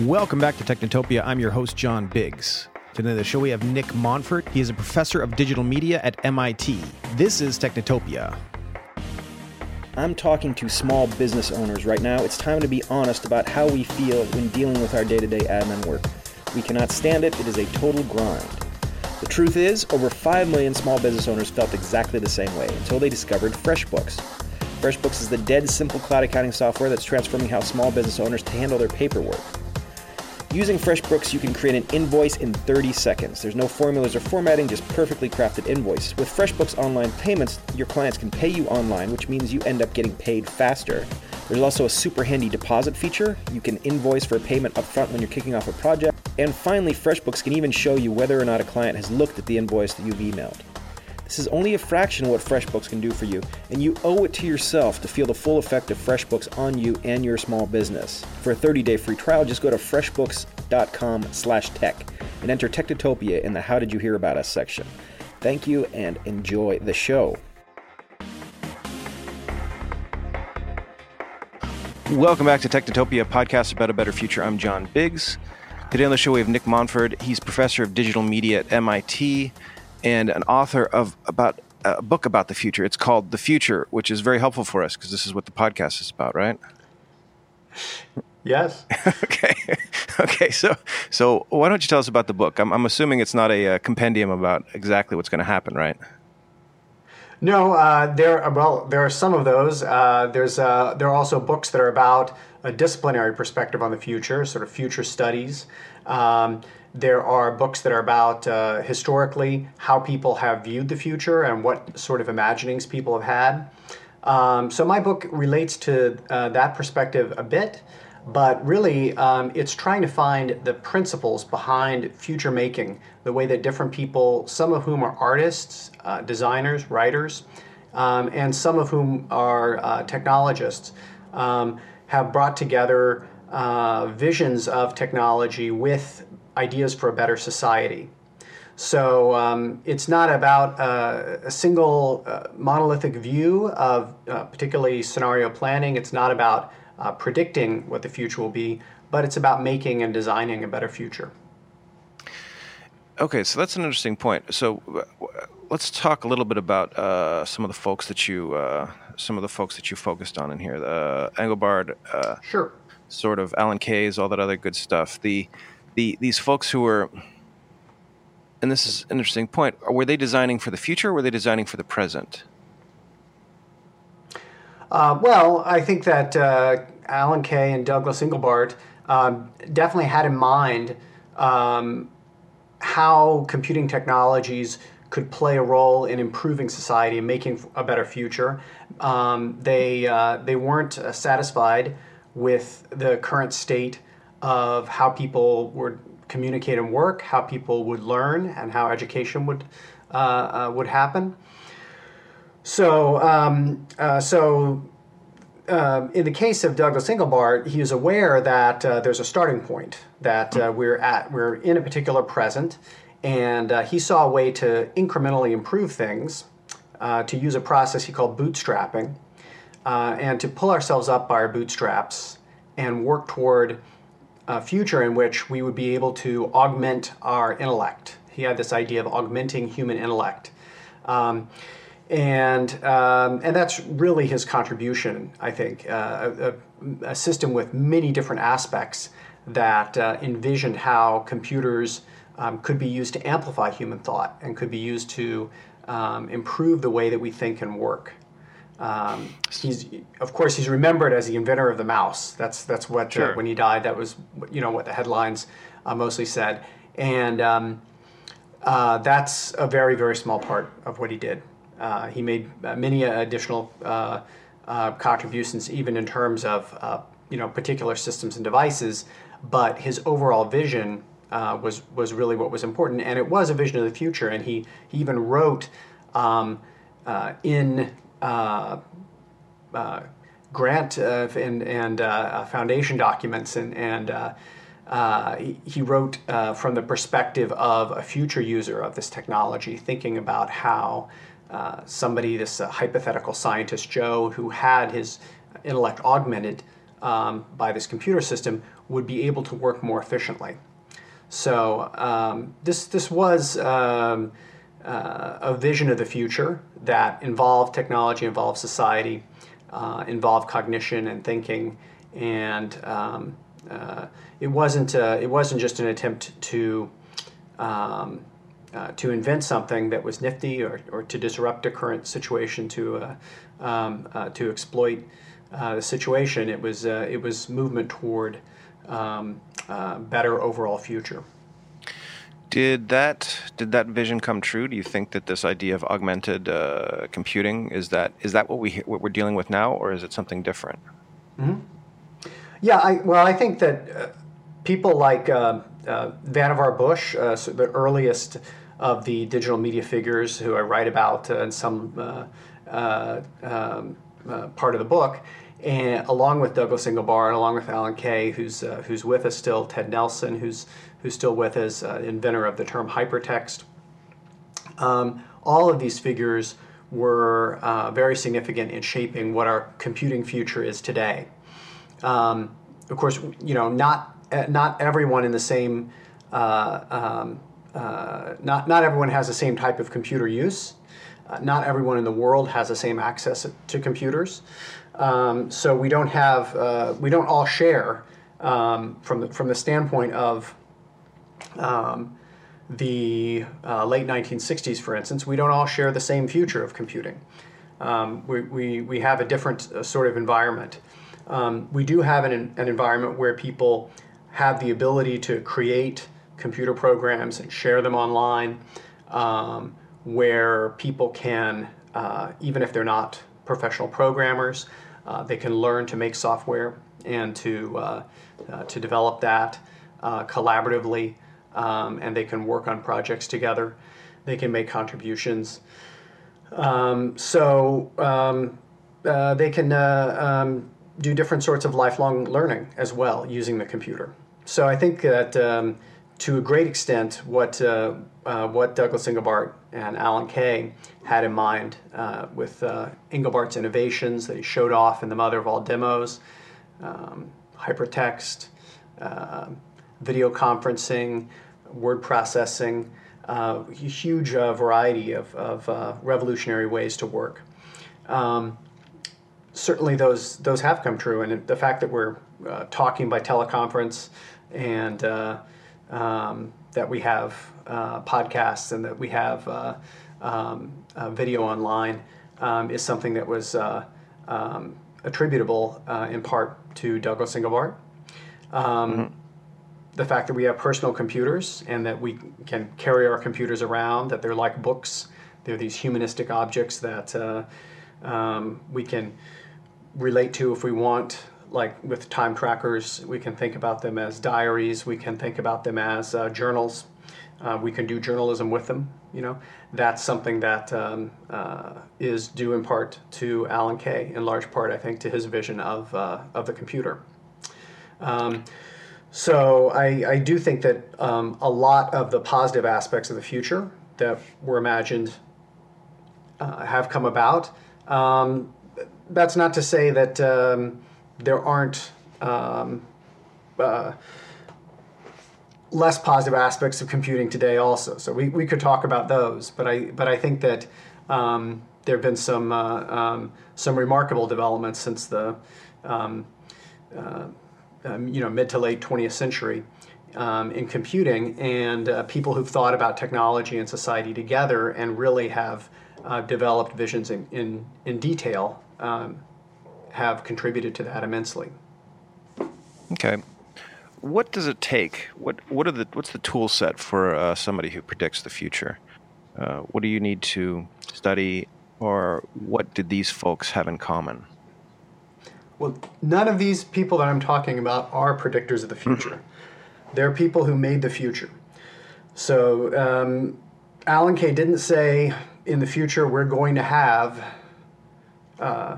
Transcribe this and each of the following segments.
Welcome back to Technotopia. I'm your host, John Biggs. Today on the show, we have Nick Montfort. He is a professor of digital media at MIT. This is Technotopia. I'm talking to small business owners right now. It's time to be honest about how we feel when dealing with our day to day admin work. We cannot stand it, it is a total grind. The truth is, over 5 million small business owners felt exactly the same way until they discovered FreshBooks. FreshBooks is the dead simple cloud accounting software that's transforming how small business owners handle their paperwork. Using FreshBooks, you can create an invoice in 30 seconds. There's no formulas or formatting, just perfectly crafted invoice. With FreshBooks Online Payments, your clients can pay you online, which means you end up getting paid faster. There's also a super handy deposit feature. You can invoice for a payment upfront when you're kicking off a project. And finally, FreshBooks can even show you whether or not a client has looked at the invoice that you've emailed. This is only a fraction of what FreshBooks can do for you, and you owe it to yourself to feel the full effect of FreshBooks on you and your small business. For a 30-day free trial, just go to freshbooks.com/tech and enter Technotopia in the How Did You Hear About Us section. Thank you and enjoy the show. Welcome back to Technotopia, podcast about a better future. I'm John Biggs. Today on the show we have Nick Montfort. He's professor of digital media at MIT and an author of about a book about the future. It's called The Future, which is very helpful for us because this is what the podcast is about, right? Yes. okay. Okay. So, so why don't you tell us about the book? I'm, I'm assuming it's not a, a compendium about exactly what's going to happen, right? No, uh, there. Well, there are some of those. Uh, there's uh, there are also books that are about a disciplinary perspective on the future, sort of future studies. Um, there are books that are about uh, historically how people have viewed the future and what sort of imaginings people have had. Um, so my book relates to uh, that perspective a bit, but really um, it's trying to find the principles behind future making, the way that different people, some of whom are artists, uh, designers, writers, um, and some of whom are uh, technologists, um, have brought together uh, visions of technology with ideas for a better society. So um, it's not about uh, a single uh, monolithic view of uh, particularly scenario planning. It's not about uh, predicting what the future will be, but it's about making and designing a better future. Okay, so that's an interesting point. So uh, let's talk a little bit about uh, some of the folks that you some of the folks that you focused on in here. The Engelbart, sure, sort of Alan Kay's, all that other good stuff. The the these folks who were and this is an interesting point were they designing for the future or were they designing for the present uh, well i think that uh, alan kay and douglas engelbart um, definitely had in mind um, how computing technologies could play a role in improving society and making a better future. Um, they, uh, they weren't uh, satisfied with the current state of how people would communicate and work, how people would learn, and how education would uh, uh, would happen. So, um, uh, so uh, in the case of Douglas Engelbart, he is aware that uh, there's a starting point that uh, we're at. We're in a particular present, and he saw a way to incrementally improve things, to use a process he called bootstrapping, and to pull ourselves up by our bootstraps and work toward a future in which we would be able to augment our intellect. He had this idea of augmenting human intellect. Um, and, um, and that's really his contribution, I think. Uh, a, a, system with many different aspects that uh, envisioned how computers um, could be used to amplify human thought and could be used to um, improve the way that we think and work. Um, he's, of course, he's remembered as the inventor of the mouse. That's that's what uh, sure. uh, when he died, that was you know what the headlines uh, mostly said, and um, uh, that's a very very small part of what he did. Uh, he made uh, many additional contributions, even in terms of you know particular systems and devices, but his overall vision was was really what was important, and it was a vision of the future. And he he even wrote um, in uh, uh, grant uh, and, and foundation documents and, and uh, he, wrote uh, from the perspective of a future user of this technology, thinking about how uh, somebody, this hypothetical scientist Joe, who had his intellect augmented, um, by this computer system would be able to work more efficiently. So um, this this was um, uh, a vision of the future that involved technology, involved society, uh, involved cognition and thinking, and um, uh, it wasn't uh, it wasn't just an attempt to um, uh, to invent something that was nifty or, or to disrupt a current situation to uh, um, to exploit the situation. It was it was movement toward um, better overall future. Did that did that vision come true? Do you think that this idea of augmented uh, computing is that is that what we what we're dealing with now, or is it something different? Mm-hmm. Yeah, I, well, I think that uh, people like uh, uh, Vannevar Bush, uh, so the earliest of the digital media figures who I write about in some um, part of the book, and along with Douglas Engelbart, along with Alan Kay, who's uh, who's with us still, Ted Nelson, who's who's still with us, uh, inventor of the term hypertext. Um, all of these figures were uh, very significant in shaping what our computing future is today. Um, of course, you know, not uh, not everyone in the same uh, um, uh, not not everyone has the same type of computer use. not everyone in the world has the same access to computers. Um, so we don't have, uh, we don't all share um, from, the, from the standpoint of um, the uh, late 1960s, for instance, we don't all share the same future of computing. Um, we, we, we have a different uh, sort of environment. Um, we do have an, an environment where people have the ability to create computer programs and share them online, um, where people can, uh, even if they're not professional programmers, uh, they can learn to make software and to, uh, uh, to develop that collaboratively, um, and they can work on projects together. They can make contributions. Um, so um, they can um, do different sorts of lifelong learning as well using the computer. So I think that um, to a great extent, what uh, uh, what Douglas Engelbart and Alan Kay had in mind uh, with uh, Engelbart's innovations that he showed off in the mother of all demos, um, hypertext, uh, video conferencing, word processing, uh, huge variety of, of revolutionary ways to work. Um, certainly, those those have come true, and the fact that we're talking by teleconference and um, that we have uh, podcasts and that we have uh, um, uh, video online um, is something that was uh, um, attributable uh, in part to Douglas Engelbart. Um, mm-hmm. The fact that we have personal computers and that we can carry our computers around, that they're like books, they're these humanistic objects that uh, um, we can relate to if we want like with time trackers, we can think about them as diaries. We can think about them as uh, journals. Uh, we can do journalism with them. You know, that's something that um, uh, is due in part to Alan Kay, in large part, I think, to his vision of uh, of the computer. Um, so I, I do think that um, a lot of the positive aspects of the future that were imagined uh, have come about. Um, that's not to say that um, there aren't um, uh, less positive aspects of computing today also. So we, we could talk about those, but I but I think that um, there have been some uh, um, some remarkable developments since the um, uh, um, you know mid to late 20th century um, in computing, and uh, people who've thought about technology and society together and really have uh, developed visions in in, in detail um, have contributed to that immensely. Okay. What does it take? What what are the what's the tool set for uh, somebody who predicts the future? Uh, what do you need to study, or what did these folks have in common? Well, none of these people that I'm talking about are predictors of the future. Mm-hmm. They're people who made the future. So um, Alan Kay didn't say in the future we're going to have uh,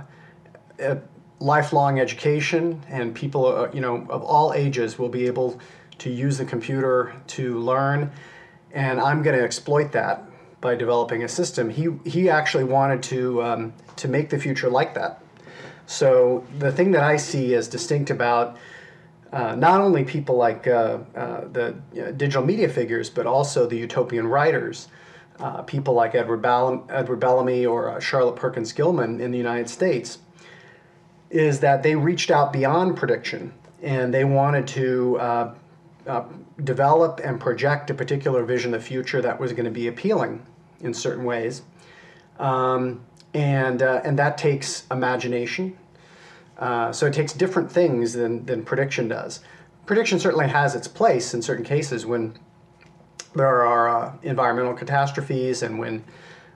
lifelong education, and people, uh, you know, of all ages will be able to use the computer to learn. And I'm going to exploit that by developing a system. He he actually wanted to um, to make the future like that. So the thing that I see as distinct about uh, not only people like uh, uh, the digital media figures, but also the utopian writers, uh, people like Edward, Edward Bellamy or uh, Charlotte Perkins Gilman in the United States, is that they reached out beyond prediction and they wanted to uh, develop and project a particular vision of the future that was going to be appealing in certain ways. Um, and, and that takes imagination uh, so it takes different things than, than prediction does. Prediction certainly has its place in certain cases when there are uh, environmental catastrophes and when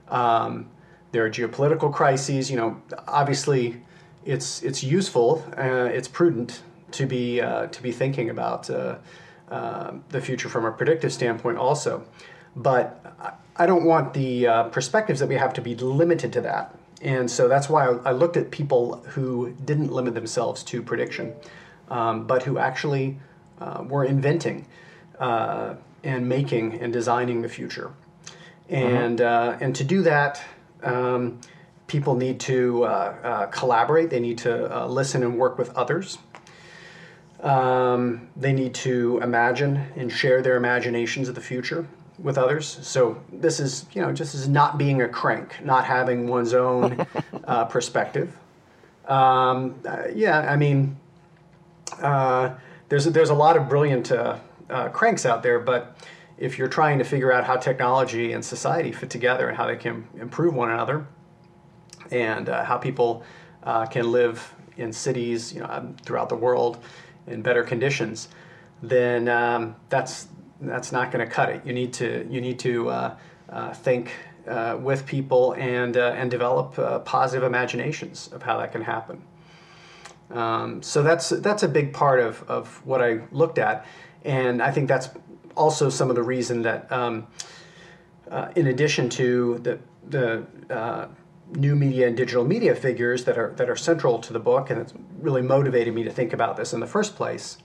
um, there are geopolitical crises. You know, obviously, it's it's useful, uh, it's prudent to be uh, to be thinking about uh, the future from a predictive standpoint, also. But I don't want the perspectives that we have to be limited to that. And so that's why I looked at people who didn't limit themselves to prediction, um, but who actually uh, were inventing uh, and making and designing the future. And, uh-huh. and to do that, um, people need to uh, uh, collaborate, they need to uh, listen and work with others. Um, they need to imagine and share their imaginations of the future with others. So this is, you know, just as not being a crank, not having one's own uh, perspective. Um, uh, yeah, I mean, uh, there's a, there's a lot of brilliant uh, uh, cranks out there, but if you're trying to figure out how technology and society fit together and how they can improve one another, and uh, how people can live in cities, you know, throughout the world in better conditions, then um, that's that's not going to cut it. You need to you need to uh, uh, think uh, with people and uh, and develop uh, positive imaginations of how that can happen. Um, so that's that's a big part of, of what I looked at, and I think that's also some of the reason that, um, uh, in addition to the the new media and digital media figures that are that are central to the book, and it's really motivated me to think about this in the first place.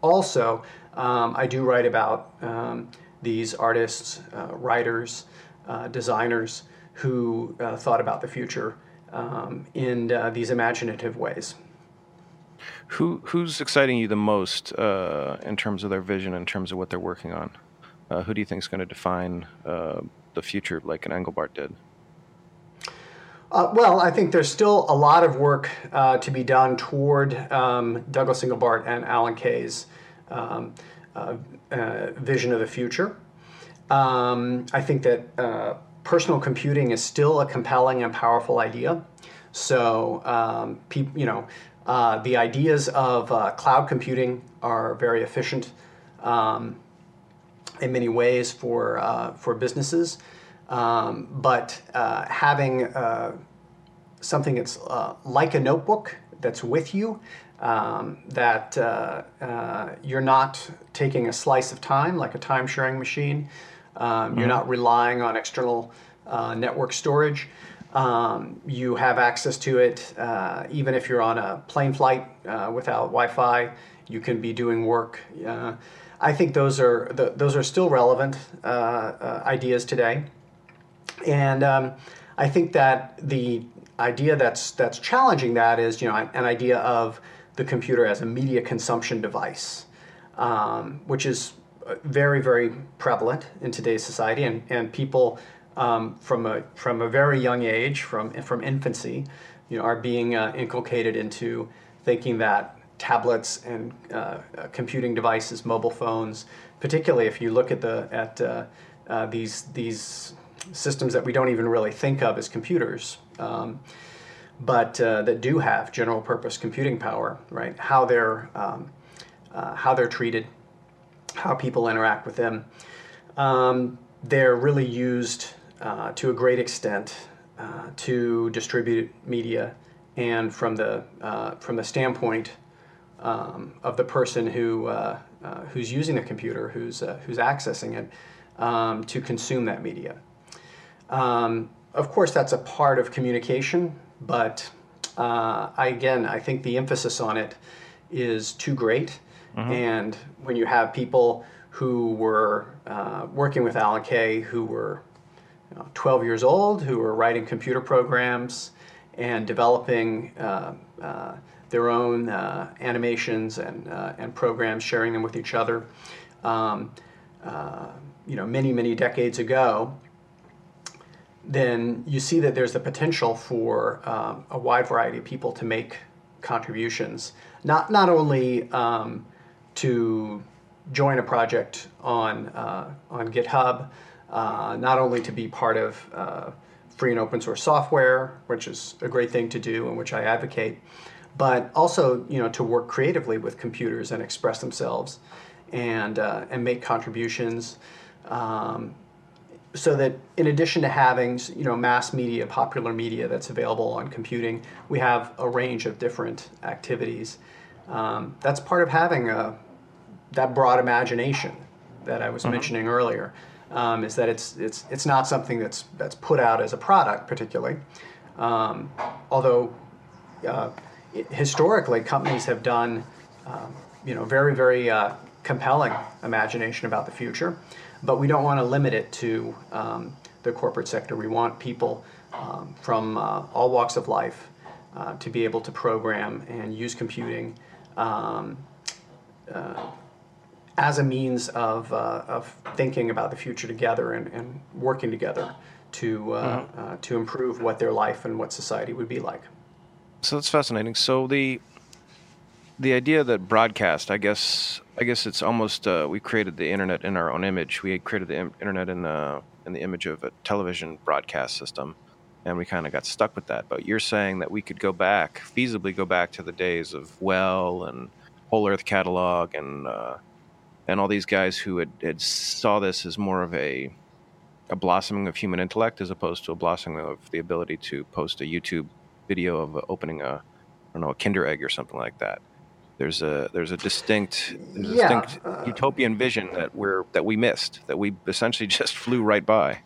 Also, um, I do write about um, these artists, uh, writers, uh, designers who uh, thought about the future um, in uh, these imaginative ways. Who who's exciting you the most uh, in terms of their vision, in terms of what they're working on? Uh, who do you think is going to define the future, like an Engelbart did? Uh, well, I think there's still a lot of work uh, to be done toward um, Douglas Engelbart and Alan Kay's um, uh, uh, vision of the future. Um, I think that uh, personal computing is still a compelling and powerful idea. So, um, pe- you know, uh, the ideas of uh, cloud computing are very efficient um, in many ways for uh, for businesses, um, but having something that's like a notebook that's with you um, that uh, uh, you're not taking a slice of time like a time sharing machine. Um, mm-hmm. You're not relying on external uh, network storage. Um, you have access to it uh, even if you're on a plane flight uh, without Wi-Fi. You can be doing work. Uh, I think those are the, those are still relevant ideas today, and um, I think that the idea that's that's challenging that is you know an idea of the computer as a media consumption device, um, which is uh, very, very prevalent in today's society, and, and people um, from a from a very young age, from from infancy, you know, are being uh, inculcated into thinking that tablets and uh, uh, computing devices, mobile phones, particularly if you look at the at uh, uh, these these systems that we don't even really think of as computers. Um, but uh, that do have general purpose computing power, right? How they're um, uh, how they're treated, how people interact with them. Um, they're really used uh, to a great extent uh, to distribute media, and from the uh, from the standpoint um, of the person who uh, who's using the computer, who's who's accessing it, um, to consume that media. Um, of course, that's a part of communication but uh, I, again, I think the emphasis on it is too great. Mm-hmm. And when you have people who were uh, working with Alan Kay who were you know, 12 years old, who were writing computer programs, and developing uh, uh, their own uh, animations and, uh, and programs, sharing them with each other. Um, uh, you know, many, many decades ago, then you see that there's the potential for um, a wide variety of people to make contributions, not, not only um, to join a project on, uh, on GitHub, uh, not only to be part of uh, free and open source software, which is a great thing to do and which I advocate, but also you know to work creatively with computers and express themselves and uh, and make contributions. Um, so that in addition to having you know mass media, popular media that's available on computing, we have a range of different activities. Um, that's part of having a that broad imagination that I was mm-hmm. mentioning earlier. Um, is that it's it's it's not something that's that's put out as a product particularly, um, although uh, historically companies have done um, you know very very uh, compelling imagination about the future but we don't want to limit it to um, the corporate sector. We want people um, from uh, all walks of life uh, to be able to program and use computing um, uh, as a means of, uh, of thinking about the future together and, and working together to, uh, mm-hmm. Uh, to improve what their life and what society would be like. So that's fascinating. So the the idea that broadcast, I guess, I guess it's almost uh, we created the internet in our own image. We created the Im- internet in the in the image of a television broadcast system, and we kind of got stuck with that. But you're saying that we could go back, feasibly go back to the days of Well and Whole Earth Catalog and uh, and all these guys who had, had saw this as more of a a blossoming of human intellect as opposed to a blossoming of the ability to post a YouTube video of opening a I don't know a Kinder egg or something like that there's a there's a distinct there's a yeah, distinct uh, utopian vision that we're that we missed that we essentially just flew right by.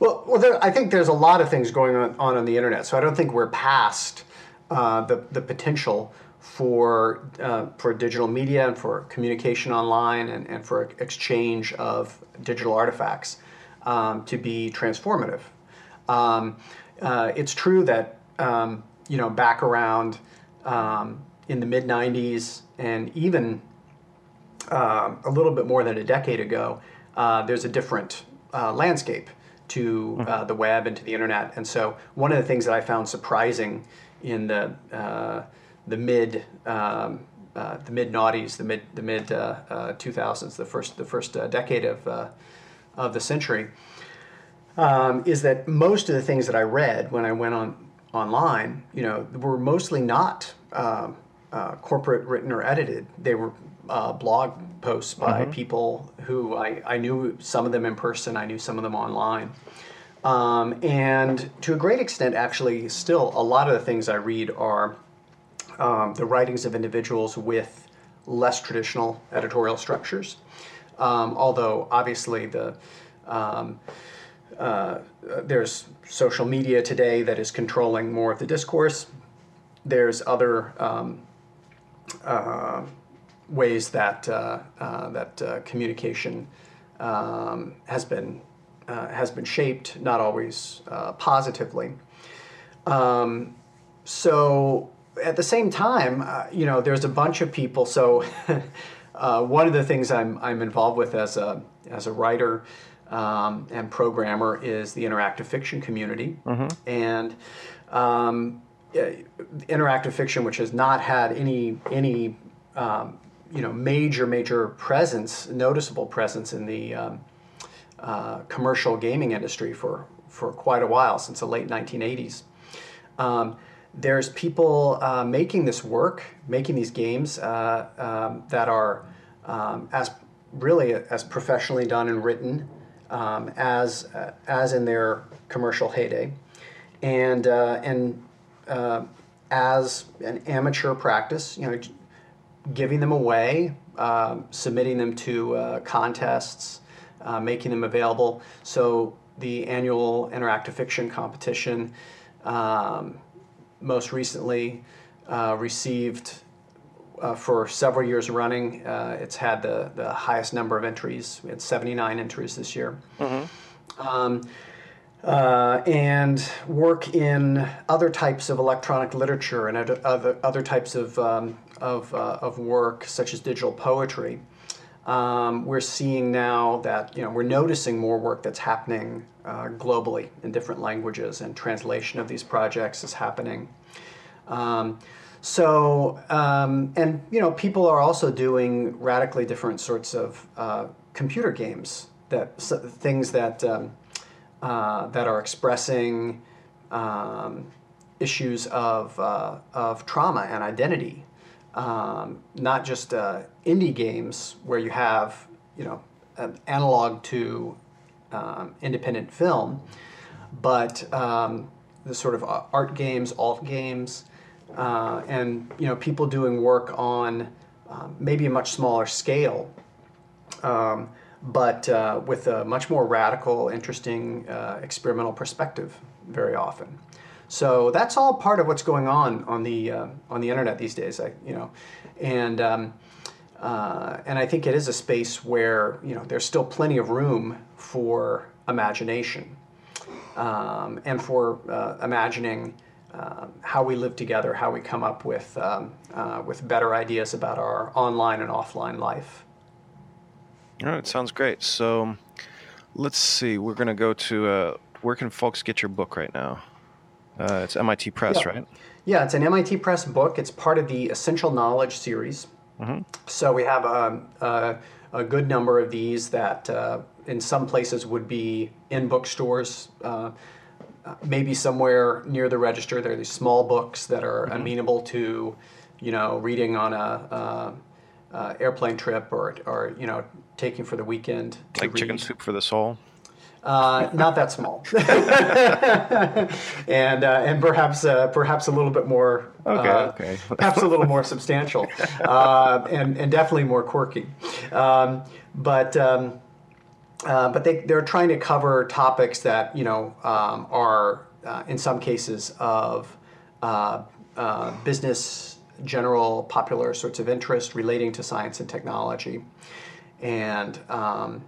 Well, well, there, I think there's a lot of things going on, on on the internet, so I don't think we're past uh, the the potential for uh, for digital media and for communication online and, and for exchange of digital artifacts um, to be transformative. Um, uh, it's true that um, you know back around um, in the mid 90s and even uh, a little bit more than a decade ago, uh, there's a different uh, landscape to uh, mm-hmm. the web and to the internet. And so, one of the things that I found surprising in the uh, the mid um, uh, the mid noughties, the mid the mid 2000s, the first the first decade of of the century, um, is that most of the things that I read when I went on online, you know, were mostly not um, uh, corporate written or edited. They were uh, blog posts by mm-hmm. people who I, I knew some of them in person, I knew some of them online. Um, and to a great extent, actually, still a lot of the things I read are um, the writings of individuals with less traditional editorial structures. Um, although, obviously, the um, uh, there's social media today that is controlling more of the discourse. There's other um, uh, ways that uh, uh, that uh, communication um, has been has been shaped, not always positively. Um, so at the same time, you know, there's a bunch of people. So one of the things I'm I'm involved with as a as a writer. Um, and programmer is the interactive fiction community, mm-hmm. and um, interactive fiction, which has not had any any um, you know major major presence, noticeable presence in the um, uh, commercial gaming industry for for quite a while since the late 1980s. Um, there's people uh, making this work, making these games uh, um, that are um, as really as professionally done and written um, as uh, as in their commercial heyday, and uh, and uh, as an amateur practice, you know, giving them away, uh, submitting them to uh, contests, uh, making them available. So the annual interactive fiction competition um, most recently uh, received uh, for several years running. Uh, it's had the, the highest number of entries. We had 79 entries this year. Mm-hmm. Um, uh, and work in other types of electronic literature and other, other, types of, um, of, uh, of work, such as digital poetry, um, we're seeing now that you know we're noticing more work that's happening uh, globally in different languages, and translation of these projects is happening. Um, so, um, and you know, people are also doing radically different sorts of uh, computer games that things that um, uh, that are expressing um, issues of uh, of trauma and identity, um, not just uh, indie games where you have you know an analog to um, independent film, but um, the sort of art games, alt games uh, and you know people doing work on um, maybe a much smaller scale, um, but uh, with a much more radical, interesting uh, experimental perspective very often. So that's all part of what's going on on the uh, on the internet these days. I, you know, and um, uh, and I think it is a space where you know there's still plenty of room for imagination um, and for uh, imagining uh, how we live together, how we come up with, um, with better ideas about our online and offline life. All right, sounds great. So let's see, we're going to go to uh, where can folks get your book right now? Uh, it's MIT Press, yeah. right? Yeah, it's an MIT Press book. It's part of the Essential Knowledge series. Mm-hmm. So we have um, a, a, good number of these that uh, in some places would be in bookstores. Uh, maybe somewhere near the register there are these small books that are mm-hmm. amenable to you know reading on a, a, a, airplane trip or, or you know taking for the weekend like read. chicken soup for the soul uh, not that small, and uh, and perhaps uh, perhaps a little bit more. Okay, uh, okay. perhaps a little more substantial, uh, and and definitely more quirky, um, but. Um, uh, but they, they're trying to cover topics that you know um, are uh, in some cases of uh, uh business general popular sorts of interest relating to science and technology and um,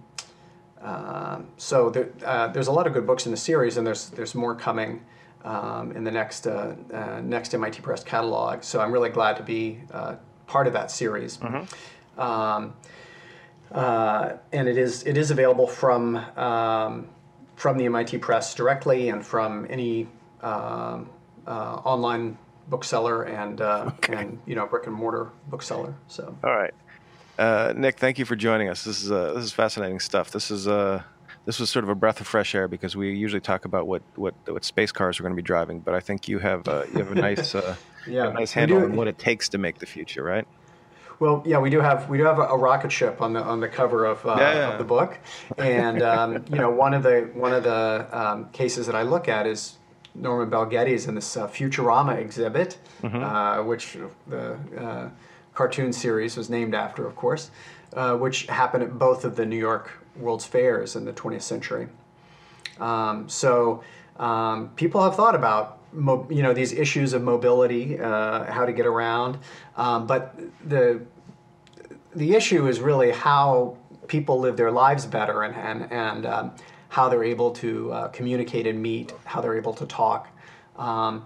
um so there, uh, there's a lot of good books in the series and there's there's more coming um, in the next next MIT Press catalog so I'm really glad to be part of that series mm-hmm. Um, uh, and it is it is available from um, from the MIT Press directly and from any um, uh, online bookseller and uh, okay. and you know brick and mortar bookseller. So all right, uh, Nick, thank you for joining us. This is uh, this is fascinating stuff. This is uh, this was sort of a breath of fresh air because we usually talk about what what, what space cars are going to be driving, but I think you have you have a nice yeah. a nice handle on what it takes to make the future, right? Well, yeah, we do have we do have a, a rocket ship on the on the cover of, uh, yeah, yeah. of the book, and um, you know one of the one of the um, cases that I look at is Norman Bel Geddes in this uh, Futurama exhibit, mm-hmm. uh, which the uh, cartoon series was named after, of course, uh, which happened at both of the New York World's Fairs in the 20th century. Um, so um, people have thought about mo- you know these issues of mobility, uh, how to get around, um, but the the issue is really how people live their lives better and and and um, how they're able to uh, communicate and meet, how they're able to talk, um,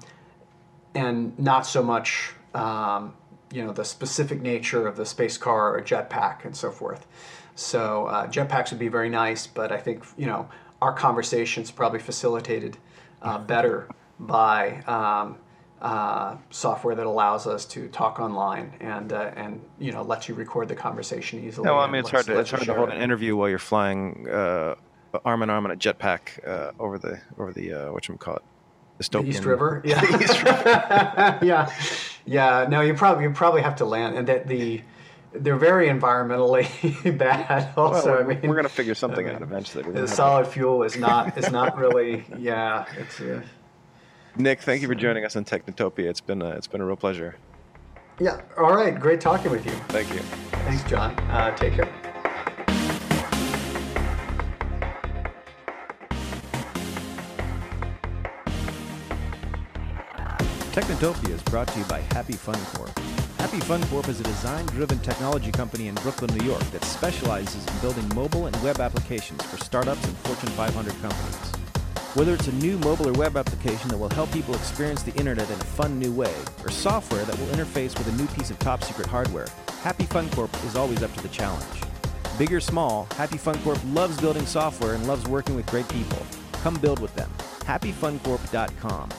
and not so much um, you know the specific nature of the space car or jetpack and so forth. So uh, jetpacks would be very nice, but I think you know our conversations probably facilitated uh, better by um, uh, software that allows us to talk online and uh, and you know lets you record the conversation easily. No, I mean it's hard to it's hard to hold it. an interview while you're flying uh, arm in arm in a jetpack uh, over the over the uh, what you call it. Dystopian. The East River, yeah, East River. yeah, yeah. No, you probably you probably have to land, and that the they're very environmentally bad. Also, well, I mean, we're going to figure something out eventually. The solid fuel is not is not really. Yeah, it's. Uh, Nick, thank you for joining us on Technotopia. It's been a, it's been a real pleasure. Yeah. All right. Great talking with you. Thank you. Thanks, John. Uh, take care. Technotopia is brought to you by Happy Fun Corp. Happy Fun Corp is a design-driven technology company in Brooklyn, New York that specializes in building mobile and web applications for startups and Fortune 500 companies. Whether it's a new mobile or web application that will help people experience the internet in a fun new way, or software that will interface with a new piece of top secret hardware, Happy Fun Corp is always up to the challenge. Big or small, Happy Fun Corp loves building software and loves working with great people. Come build with them. HappyFunCorp.com.